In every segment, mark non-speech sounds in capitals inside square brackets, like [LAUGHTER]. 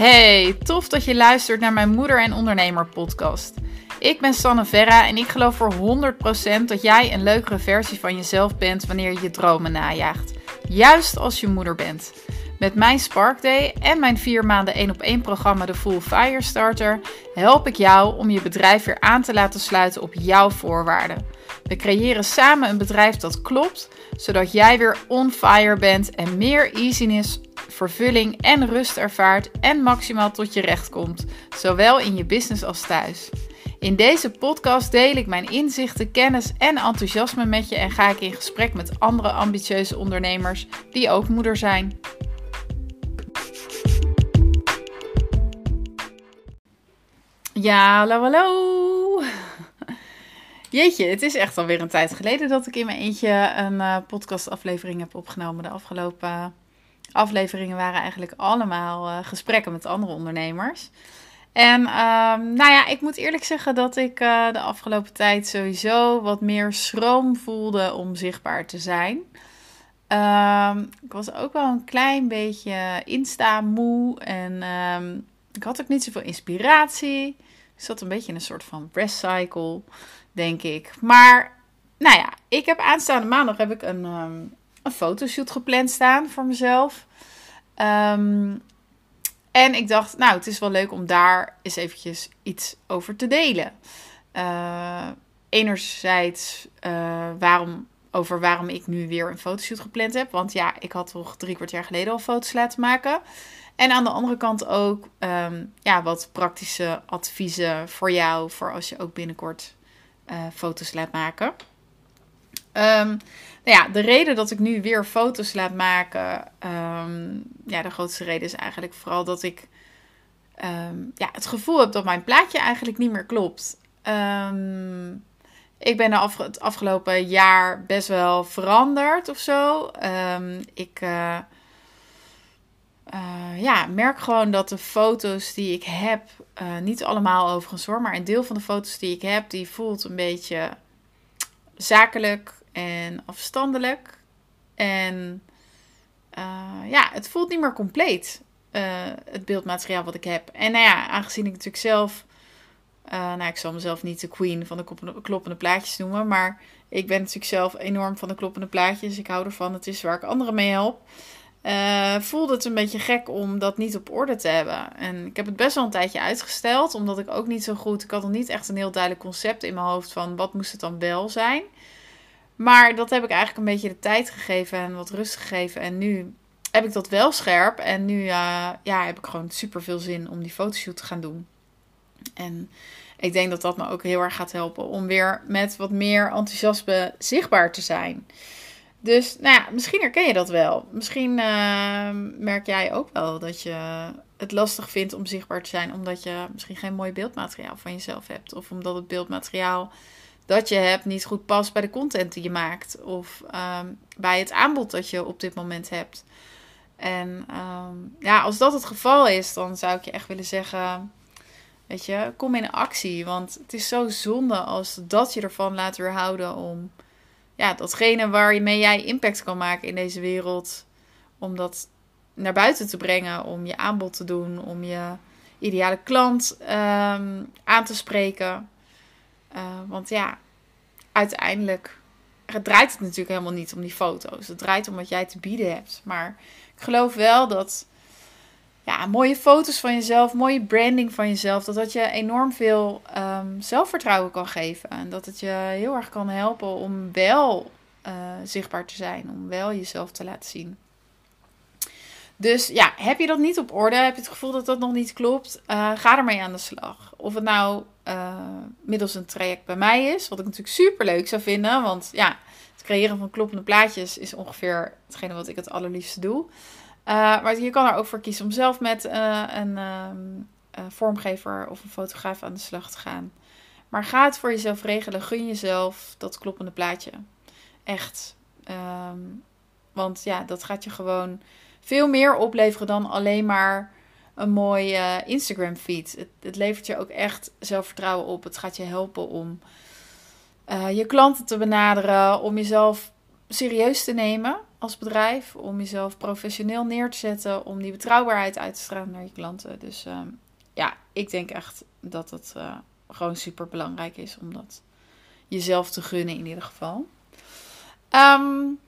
Hey, tof dat je luistert naar mijn Moeder en Ondernemer podcast. Ik ben Sanne Verra en ik geloof voor 100% dat jij een leukere versie van jezelf bent wanneer je je dromen najaagt. Juist als je moeder bent. Met mijn Spark Day en mijn 4 maanden 1 op 1 programma de Full Fire Starter help ik jou om je bedrijf weer aan te laten sluiten op jouw voorwaarden. We creëren samen een bedrijf dat klopt, zodat jij weer on fire bent en meer easiness, vervulling en rust ervaart en maximaal tot je recht komt, zowel in je business als thuis. In deze podcast deel ik mijn inzichten, kennis en enthousiasme met je en ga ik in gesprek met andere ambitieuze ondernemers die ook moeder zijn. Ja, hallo, hallo. Jeetje, het is echt alweer een tijd geleden dat ik in mijn eentje een uh, podcastaflevering heb opgenomen. De afgelopen afleveringen waren eigenlijk allemaal uh, gesprekken met andere ondernemers. En um, nou ja, ik moet eerlijk zeggen dat ik uh, de afgelopen tijd sowieso wat meer schroom voelde om zichtbaar te zijn. Um, ik was ook wel een klein beetje insta-moe en um, ik had ook niet zoveel inspiratie. Ik zat een beetje in een soort van rest cycle, denk ik. Maar nou ja, ik heb aanstaande maandag heb ik een, een fotoshoot gepland staan voor mezelf. Um, en ik dacht, nou, het is wel leuk om daar eens eventjes iets over te delen. Uh, enerzijds uh, waarom, over waarom ik nu weer een fotoshoot gepland heb. Want ja, ik had toch drie kwart jaar geleden al foto's laten maken. En aan de andere kant ook um, ja, wat praktische adviezen voor jou, voor als je ook binnenkort uh, foto's laat maken. Um, nou ja, de reden dat ik nu weer foto's laat maken, um, ja, de grootste reden is eigenlijk vooral dat ik ja, het gevoel heb dat mijn plaatje eigenlijk niet meer klopt. ik ben af, het afgelopen jaar best wel veranderd of zo. ik. Uh, uh, ja, merk gewoon dat de foto's die ik heb, uh, niet allemaal overigens hoor, maar een deel van de foto's die ik heb, die voelt een beetje zakelijk en afstandelijk. En uh, ja, het voelt niet meer compleet, het beeldmateriaal wat ik heb. En nou ja, aangezien ik natuurlijk zelf, nou ik zal mezelf niet de queen van de kloppende plaatjes noemen, maar ik ben natuurlijk zelf enorm van de kloppende plaatjes. Ik hou ervan, het is waar ik anderen mee help voelde het een beetje gek om dat niet op orde te hebben. En ik heb het best wel een tijdje uitgesteld, omdat ik ook niet zo goed. Ik had nog niet echt een heel duidelijk concept in mijn hoofd van wat moest het dan wel zijn. Maar dat heb ik eigenlijk een beetje de tijd gegeven en wat rust gegeven. En nu heb ik dat wel scherp. En nu uh, ja, heb ik gewoon super veel zin om die fotoshoot te gaan doen. En ik denk dat dat me ook heel erg gaat helpen om weer met wat meer enthousiasme zichtbaar te zijn. Dus nou ja, misschien herken je dat wel. Misschien uh, merk jij ook wel dat je het lastig vindt om zichtbaar te zijn, omdat je misschien geen mooi beeldmateriaal van jezelf hebt. Of omdat het beeldmateriaal dat je hebt niet goed past bij de content die je maakt. Of um, bij het aanbod dat je op dit moment hebt. En um, ja, als dat het geval is, dan zou ik je echt willen zeggen. Weet je, kom in actie. Want het is zo zonde als dat je ervan laat weerhouden om ja, datgene waarmee jij impact kan maken in deze wereld. Om dat naar buiten te brengen, om je aanbod te doen, om je ideale klant um, aan te spreken. Uh, want ja, uiteindelijk het draait het natuurlijk helemaal niet om die foto's. Het draait om wat jij te bieden hebt. Maar ik geloof wel dat ja, mooie foto's van jezelf, mooie branding van jezelf, dat dat je enorm veel um, zelfvertrouwen kan geven. En dat het je heel erg kan helpen om wel uh, zichtbaar te zijn, om wel jezelf te laten zien. Dus ja, heb je dat niet op orde? Heb je het gevoel dat dat nog niet klopt? Uh, ga ermee aan de slag. Of het nou uh, middels een traject bij mij is, wat ik natuurlijk super leuk zou vinden. Want ja, het creëren van kloppende plaatjes is ongeveer hetgene wat ik het allerliefste doe. Uh, maar je kan er ook voor kiezen om zelf met uh, een um, uh, vormgever of een fotograaf aan de slag te gaan. Maar ga het voor jezelf regelen. Gun jezelf dat kloppende plaatje. Echt. Um, want ja, dat gaat je gewoon veel meer opleveren dan alleen maar een mooi Instagram feed. Het, het, levert je ook echt zelfvertrouwen op. Het gaat je helpen om je klanten te benaderen, om jezelf serieus te nemen. als bedrijf. Om jezelf professioneel neer te zetten. Om die betrouwbaarheid uit te stralen naar je klanten. Dus ehm, ja, ik denk echt dat het uh, gewoon super belangrijk is om dat jezelf te gunnen in ieder geval. Um,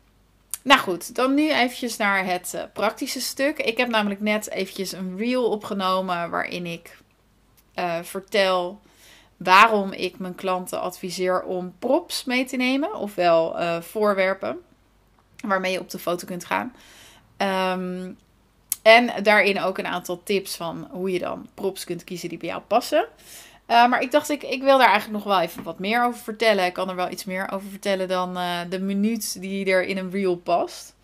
nou goed, dan nu eventjes naar het uh, praktische stuk. Ik heb namelijk net eventjes een reel opgenomen waarin ik uh, vertel waarom ik mijn klanten adviseer om props mee te nemen, ofwel uh, voorwerpen waarmee je op de foto kunt gaan. Um, en daarin ook een aantal tips van hoe je dan props kunt kiezen die bij jou passen. Uh, maar ik dacht, ik, ik wil daar eigenlijk nog wel even wat meer over vertellen. Ik kan er wel iets meer over vertellen dan uh, de minuut die er in een reel past.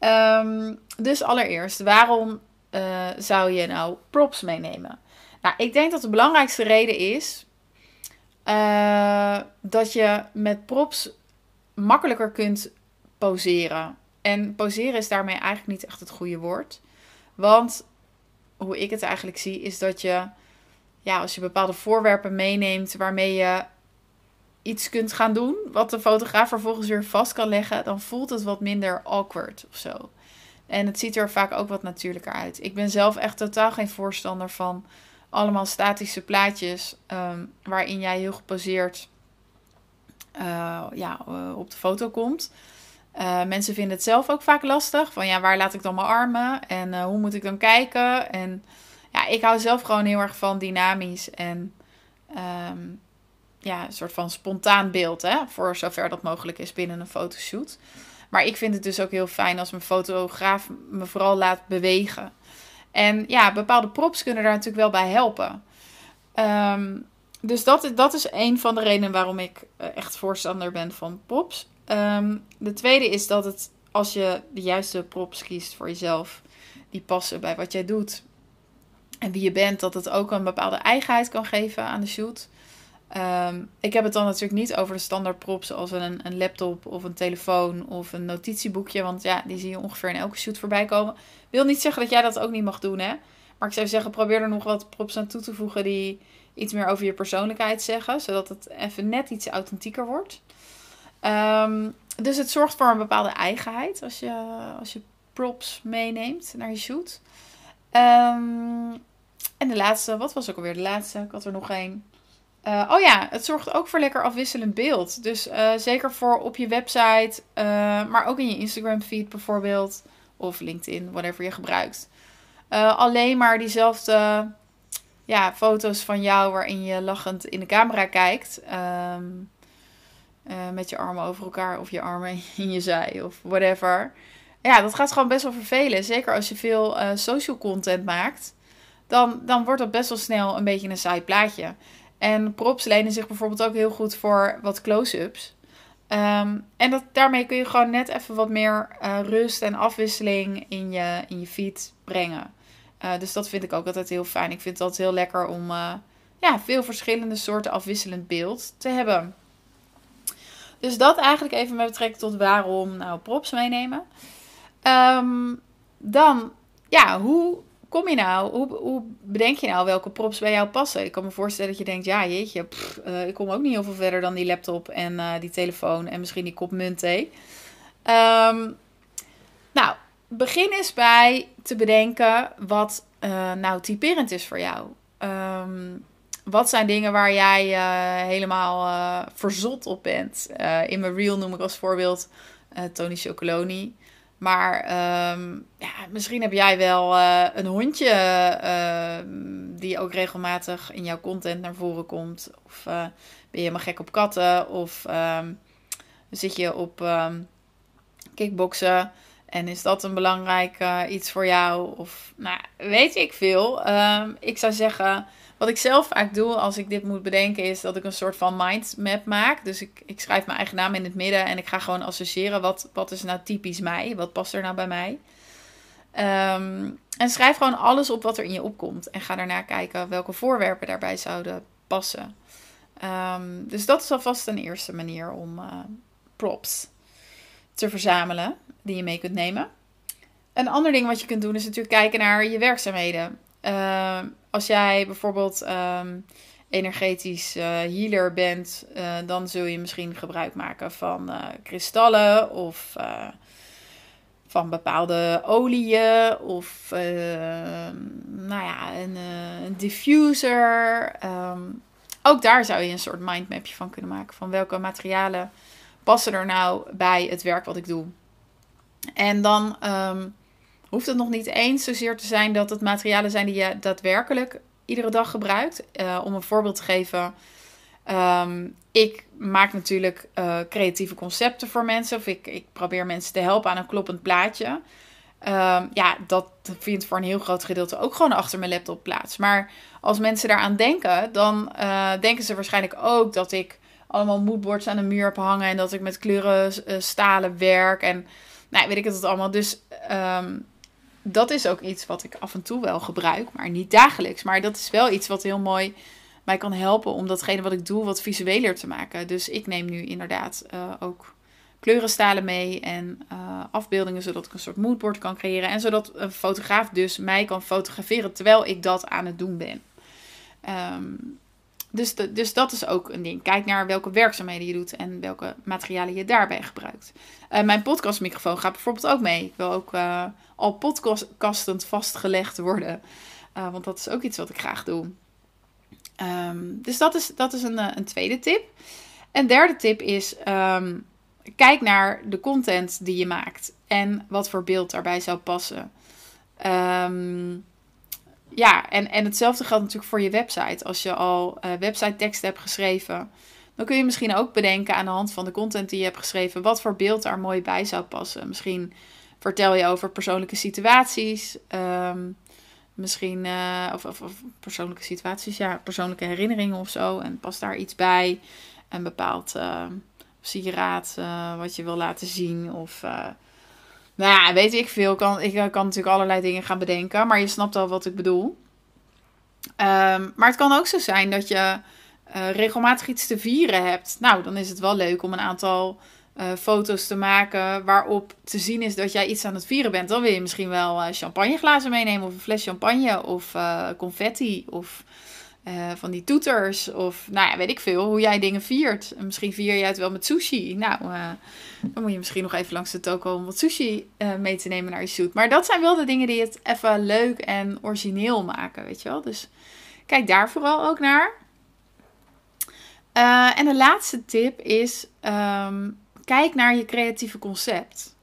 Um, dus allereerst, waarom uh, zou je nou props meenemen? Nou, ik denk dat de belangrijkste reden is dat je met props makkelijker kunt poseren. En poseren is daarmee eigenlijk niet echt het goede woord. Want hoe ik het eigenlijk zie, is dat je, ja, als je bepaalde voorwerpen meeneemt waarmee je iets kunt gaan doen, wat de fotograaf vervolgens weer vast kan leggen, dan voelt het wat minder awkward of zo. En het ziet er vaak ook wat natuurlijker uit. Ik ben zelf echt totaal geen voorstander van allemaal statische plaatjes um, waarin jij heel geposeerd uh, ja, uh, op de foto komt. Uh, mensen vinden het zelf ook vaak lastig. Van ja, waar laat ik dan mijn armen? En hoe moet ik dan kijken? En ik hou zelf gewoon heel erg van dynamisch en um, ja, een soort van spontaan beeld. Hè? Voor zover dat mogelijk is binnen een fotoshoot. Maar ik vind het dus ook heel fijn als mijn fotograaf me vooral laat bewegen. En ja, bepaalde props kunnen daar natuurlijk wel bij helpen. Um, dus dat, dat is een van de redenen waarom ik eh, echt voorstander ben van props. Um, de tweede is dat het, als je de juiste props kiest voor jezelf, die passen bij wat jij doet en wie je bent, dat het ook een bepaalde eigenheid kan geven aan de shoot. Um, ik heb het dan natuurlijk niet over de standaard props zoals een, een laptop of een telefoon of een notitieboekje. Want ja, die zie je ongeveer in elke shoot voorbij komen. Wil niet zeggen dat jij dat ook niet mag doen, hè. Maar ik zou zeggen, probeer er nog wat props aan toe te voegen die iets meer over je persoonlijkheid zeggen. Zodat het even net iets authentieker wordt. Um, dus het zorgt voor een bepaalde eigenheid als je, als je props meeneemt naar je shoot. Um, en de laatste, wat was ook alweer de laatste? Ik had er nog één. Uh, oh ja, het zorgt ook voor lekker afwisselend beeld. Dus uh, zeker voor op je website, uh, maar ook in je Instagram feed bijvoorbeeld. Of LinkedIn, whatever je gebruikt. alleen maar diezelfde ja, foto's van jou waarin je lachend in de camera kijkt. Uh, met je armen over elkaar of je armen [LAUGHS] in je zij of whatever. Ja, dat gaat gewoon best wel vervelen. Zeker als je veel social content maakt. Dan, dan wordt dat best wel snel een beetje een saai plaatje. En props lenen zich bijvoorbeeld ook heel goed voor wat close-ups. Um, en dat, daarmee kun je gewoon net even wat meer uh, rust en afwisseling in je, in je feed brengen. Uh, dus dat vind ik ook altijd heel fijn. Ik vind het altijd heel lekker om uh, ja, veel verschillende soorten afwisselend beeld te hebben. Dus dat eigenlijk even met betrekking tot waarom nou props meenemen. Um, dan, ja, hoe kom je nou, hoe, hoe bedenk je nou welke props bij jou passen? Ik kan me voorstellen dat je denkt, ja jeetje, uh, ik kom ook niet heel veel verder dan die laptop en uh, die telefoon en misschien die kop munt. Um, nou, begin eens bij te bedenken wat uh, nou typerend is voor jou. Um, wat zijn dingen waar jij helemaal verzot op bent? In mijn reel noem ik als voorbeeld Tony Chocoloni. Maar um, ja, misschien heb jij wel een hondje ehm, die ook regelmatig in jouw content naar voren komt. Of ben je helemaal gek op katten? Of um, zit je op kickboksen? En is dat een belangrijk iets voor jou? Of nou, weet ik veel. ik zou zeggen wat ik zelf vaak doe als ik dit moet bedenken, is dat ik een soort van mindmap maak. Dus ik, ik schrijf mijn eigen naam in het midden en ik ga gewoon associëren wat, wat is nou typisch mij? Wat past er nou bij mij? Um, en schrijf gewoon alles op wat er in je opkomt. En ga daarna kijken welke voorwerpen daarbij zouden passen. Um, dus dat is alvast een eerste manier om uh, props te verzamelen die je mee kunt nemen. Een ander ding wat je kunt doen is natuurlijk kijken naar je werkzaamheden. Uh, als jij bijvoorbeeld um, energetisch uh, healer bent, uh, dan zul je misschien gebruik maken van uh, kristallen of van bepaalde oliën of uh, nou ja, een, diffuser. Ook daar zou je een soort mindmapje van kunnen maken. Van welke materialen passen er nou bij het werk wat ik doe. En dan hoeft het nog niet eens zozeer te zijn dat het materialen zijn die je daadwerkelijk iedere dag gebruikt. Uh, om een voorbeeld te geven. Um, ik maak natuurlijk uh, creatieve concepten voor mensen. Of ik, ik probeer mensen te helpen aan een kloppend plaatje. Um, ja, dat vindt voor een heel groot gedeelte ook gewoon achter mijn laptop plaats. Maar als mensen daaraan denken, dan uh, denken ze waarschijnlijk ook dat ik allemaal moodboards aan de muur heb hangen. En dat ik met kleuren stalen werk. En nou, weet ik het allemaal. Dus um, dat is ook iets wat ik af en toe wel gebruik. Maar niet dagelijks. Maar dat is wel iets wat heel mooi mij kan helpen om datgene wat ik doe wat visueler te maken. Dus ik neem nu inderdaad uh, ook kleurenstalen mee en uh, afbeeldingen, zodat ik een soort moodboard kan creëren. En zodat een fotograaf dus mij kan fotograferen terwijl ik dat aan het doen ben. Um, dus, dus dat is ook een ding. Kijk naar welke werkzaamheden je doet en welke materialen je daarbij gebruikt. Uh, mijn podcastmicrofoon gaat bijvoorbeeld ook mee. Ik wil ook uh, al podcastend vastgelegd worden. Uh, want dat is ook iets wat ik graag doe. Um, dus dat is, dat is een, een tweede tip. Een derde tip is: um, kijk naar de content die je maakt en wat voor beeld daarbij zou passen. Um, ja, en, en hetzelfde geldt natuurlijk voor je website. Als je al uh, website tekst hebt geschreven, dan kun je misschien ook bedenken aan de hand van de content die je hebt geschreven, wat voor beeld daar mooi bij zou passen. Misschien vertel je over persoonlijke situaties. Um, misschien, uh, of, of, persoonlijke situaties, ja, persoonlijke herinneringen of zo. En past daar iets bij. Een bepaald uh, sieraad wat je wil laten zien. Of, nou ja, weet ik veel. Kan, ik kan natuurlijk allerlei dingen gaan bedenken. Maar je snapt al wat ik bedoel. Um, maar het kan ook zo zijn dat je regelmatig iets te vieren hebt. Nou, dan is het wel leuk om een aantal uh, foto's te maken waarop te zien is dat jij iets aan het vieren bent. Dan wil je misschien wel champagneglazen meenemen of een fles champagne of confetti of van die toeters of nou ja, weet ik veel, hoe jij dingen viert. En misschien vier jij het wel met sushi. Nou, dan moet je misschien nog even langs de toko om wat sushi mee te nemen naar je shoot. Maar dat zijn wel de dingen die het even leuk en origineel maken, weet je wel. Dus kijk daar vooral ook naar. en de laatste tip is... Um, kijk naar je creatieve concept.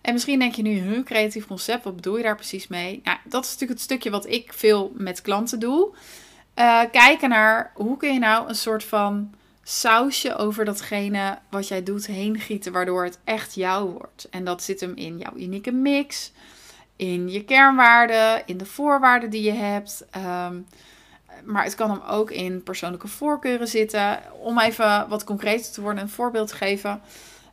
En misschien denk je nu, hun creatief concept, wat bedoel je daar precies mee? Nou, dat is natuurlijk het stukje wat ik veel met klanten doe. Uh, kijken naar hoe kun je nou een soort van sausje over datgene wat jij doet heen gieten, waardoor het echt jou wordt. En dat zit hem in jouw unieke mix, in je kernwaarden, in de voorwaarden die je hebt. Um, maar het kan hem ook in persoonlijke voorkeuren zitten. Om even wat concreter te worden, een voorbeeld te geven.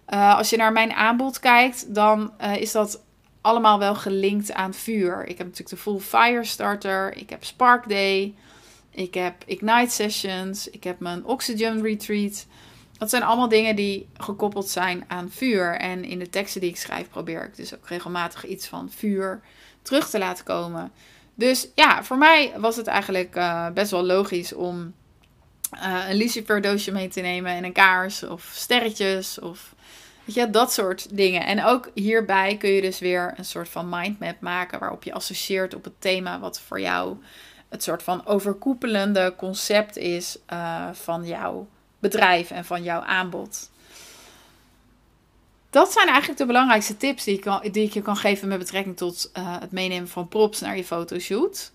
Uh, als je naar mijn aanbod kijkt, dan uh, is dat allemaal wel gelinkt aan vuur. Ik heb natuurlijk de Full Fire Starter, ik heb Spark Day, ik heb Ignite Sessions, ik heb mijn Oxygen Retreat. Dat zijn allemaal dingen die gekoppeld zijn aan vuur. En in de teksten die ik schrijf probeer ik dus ook regelmatig iets van vuur terug te laten komen. Dus ja, voor mij was het eigenlijk uh, best wel logisch om uh, een lucifer doosje mee te nemen en een kaars of sterretjes of weet je, dat soort dingen. En ook hierbij kun je dus weer een soort van mindmap maken waarop je associeert op het thema wat voor jou het soort van overkoepelende concept is uh, van jouw bedrijf en van jouw aanbod dat zijn eigenlijk de belangrijkste tips die ik, kan, die ik je kan geven met betrekking tot uh, het meenemen van props naar je fotoshoot.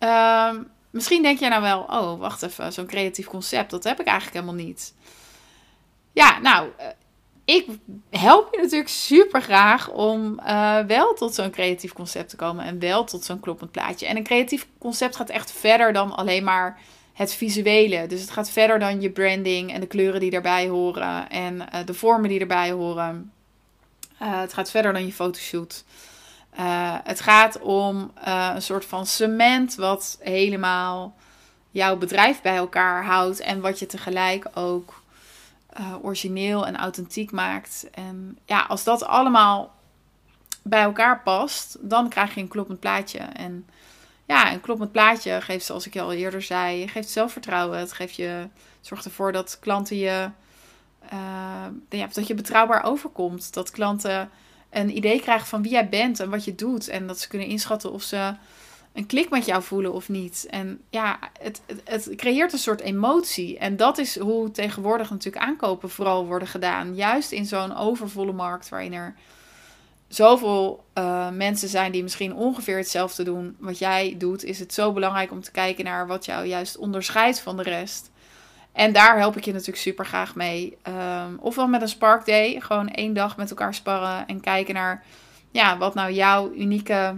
Uh, misschien denk jij nou wel, oh wacht even, zo'n creatief concept, dat heb ik eigenlijk helemaal niet. Ja, nou, uh, ik help je natuurlijk super graag om uh, wel tot zo'n creatief concept te komen en wel tot zo'n kloppend plaatje. En een creatief concept gaat echt verder dan alleen maar het visuele. Dus het gaat verder dan je branding en de kleuren die daarbij horen en uh, de vormen die erbij horen. Uh, het gaat verder dan je fotoshoot. Het gaat om een soort van cement wat helemaal jouw bedrijf bij elkaar houdt en wat je tegelijk ook origineel en authentiek maakt. En ja, als dat allemaal bij elkaar past, dan krijg je een kloppend plaatje. En ja, een kloppend plaatje geeft, zoals ik al eerder zei, geeft zelfvertrouwen. Het geeft je, zorgt ervoor dat klanten je, ja, dat je betrouwbaar overkomt. Dat klanten een idee krijgen van wie jij bent en wat je doet. En dat ze kunnen inschatten of ze een klik met jou voelen of niet. En ja, het, het, het, creëert een soort emotie. En dat is hoe tegenwoordig natuurlijk aankopen vooral worden gedaan. Juist in zo'n overvolle markt waarin er zoveel uh, mensen zijn die misschien ongeveer hetzelfde doen wat jij doet, is het zo belangrijk om te kijken naar wat jou juist onderscheidt van de rest. En daar help ik je natuurlijk super graag mee. Um, ofwel met een Spark Day, gewoon één dag met elkaar sparren en kijken naar ja, wat nou jouw unieke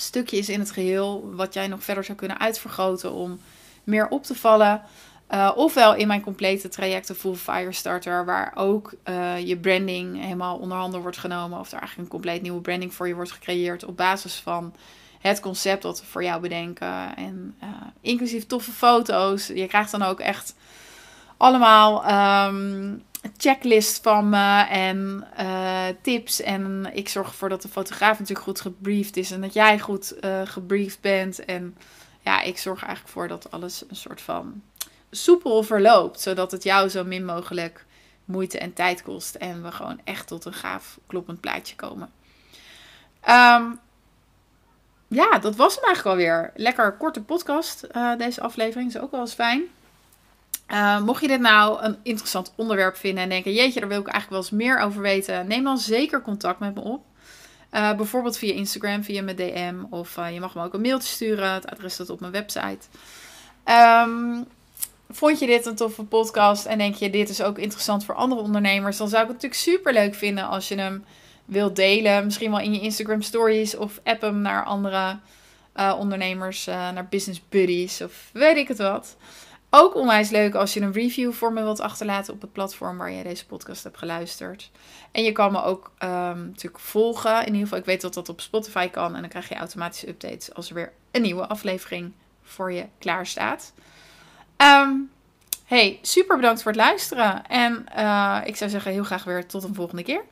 stukje is in het geheel, wat jij nog verder zou kunnen uitvergroten om meer op te vallen. Uh, ofwel in mijn complete trajecten Full Fire Starter, waar ook uh, je branding helemaal onder handen wordt genomen. Of er eigenlijk een compleet nieuwe branding voor je wordt gecreëerd op basis van het concept dat we voor jou bedenken. En uh, inclusief toffe foto's. Je krijgt dan ook echt allemaal um, checklist van me en tips. En ik zorg ervoor dat de fotograaf natuurlijk goed gebriefd is en dat jij goed gebriefd bent. En ja, ik zorg eigenlijk voor dat alles een soort van soepel verloopt. Zodat het jou zo min mogelijk moeite en tijd kost. En we gewoon echt tot een gaaf kloppend plaatje komen. Um, ja, dat was hem eigenlijk alweer. Lekker korte podcast. Uh, deze aflevering is ook wel eens fijn. Uh, mocht je dit nou een interessant onderwerp vinden en denken: jeetje, daar wil ik eigenlijk wel eens meer over weten, neem dan zeker contact met me op. Uh, bijvoorbeeld via Instagram, via mijn DM. Of je mag me ook een mailtje sturen. Het adres staat op mijn website. Um, Vond je dit een toffe podcast en denk je dit is ook interessant voor andere ondernemers, dan zou ik het natuurlijk super leuk vinden als je hem wilt delen. Misschien wel in je Instagram stories of app hem naar andere ondernemers, naar business buddies of weet ik het wat. Ook onwijs leuk als je een review voor me wilt achterlaten op het platform waar je deze podcast hebt geluisterd. En je kan me ook um, natuurlijk volgen. In ieder geval, ik weet dat dat op Spotify kan. En dan krijg je automatische updates als er weer een nieuwe aflevering voor je klaar staat. Um, hey, super bedankt voor het luisteren. En uh, ik zou zeggen heel graag weer tot een volgende keer.